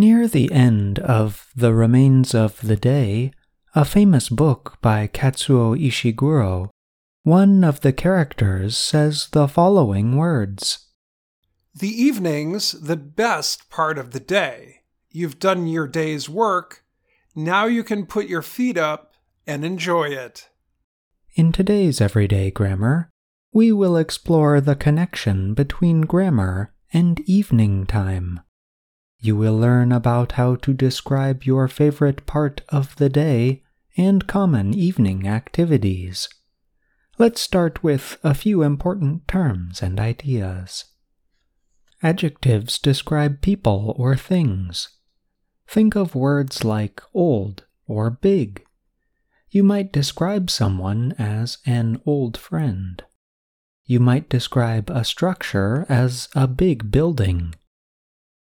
Near the end of The Remains of the Day, a famous book by Kazuo Ishiguro, one of the characters says the following words The evening's the best part of the day. You've done your day's work. Now you can put your feet up and enjoy it. In today's everyday grammar, we will explore the connection between grammar and evening time. You will learn about how to describe your favorite part of the day and common evening activities. Let's start with a few important terms and ideas. Adjectives describe people or things. Think of words like old or big. You might describe someone as an old friend. You might describe a structure as a big building.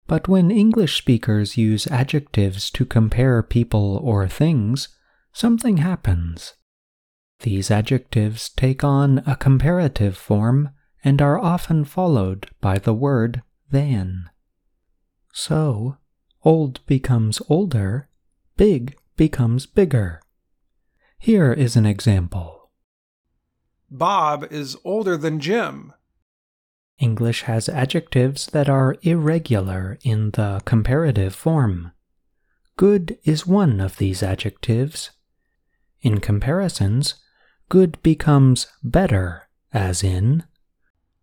But when English speakers use adjectives to compare people or things, something happens. These adjectives take on a comparative form and are often followed by the word than. So, old becomes older, big becomes bigger. Here is an example Bob is older than Jim. English has adjectives that are irregular in the comparative form. Good is one of these adjectives. In comparisons, good becomes better, as in,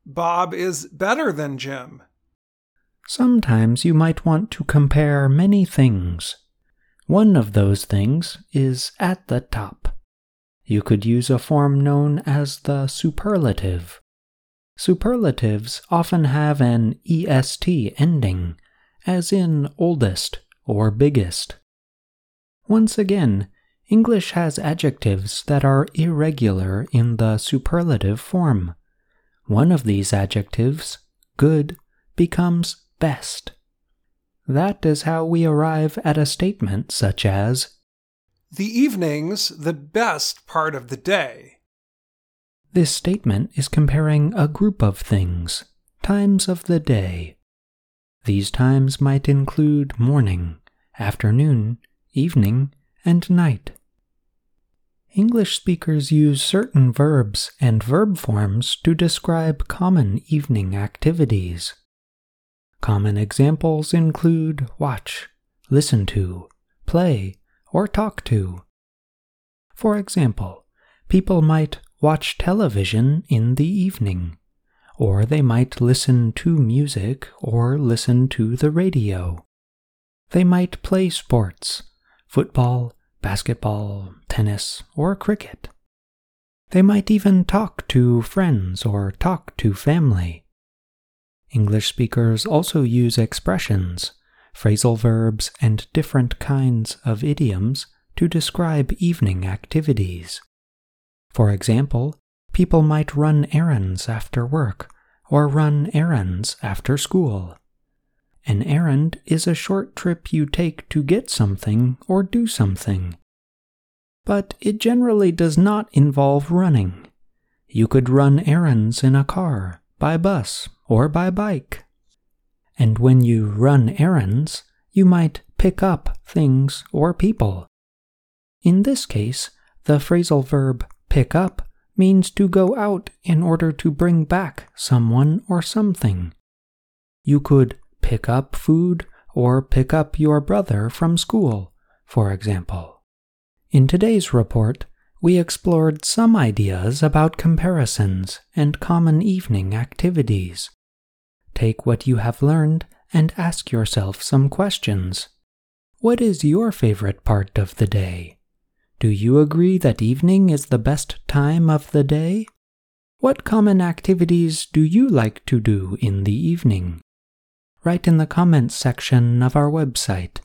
Bob is better than Jim. Sometimes you might want to compare many things. One of those things is at the top. You could use a form known as the superlative. Superlatives often have an est ending, as in oldest or biggest. Once again, English has adjectives that are irregular in the superlative form. One of these adjectives, good, becomes best. That is how we arrive at a statement such as The evening's the best part of the day. This statement is comparing a group of things, times of the day. These times might include morning, afternoon, evening, and night. English speakers use certain verbs and verb forms to describe common evening activities. Common examples include watch, listen to, play, or talk to. For example, people might watch television in the evening, or they might listen to music or listen to the radio. They might play sports, football, basketball, tennis, or cricket. They might even talk to friends or talk to family. English speakers also use expressions, phrasal verbs, and different kinds of idioms to describe evening activities. For example, people might run errands after work or run errands after school. An errand is a short trip you take to get something or do something. But it generally does not involve running. You could run errands in a car, by bus, or by bike. And when you run errands, you might pick up things or people. In this case, the phrasal verb pick up means to go out in order to bring back someone or something. You could pick up food or pick up your brother from school, for example. In today's report, we explored some ideas about comparisons and common evening activities. Take what you have learned and ask yourself some questions. What is your favorite part of the day? Do you agree that evening is the best time of the day? What common activities do you like to do in the evening? Write in the comments section of our website,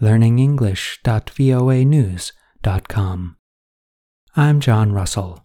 learningenglish.voanews.com. I'm John Russell.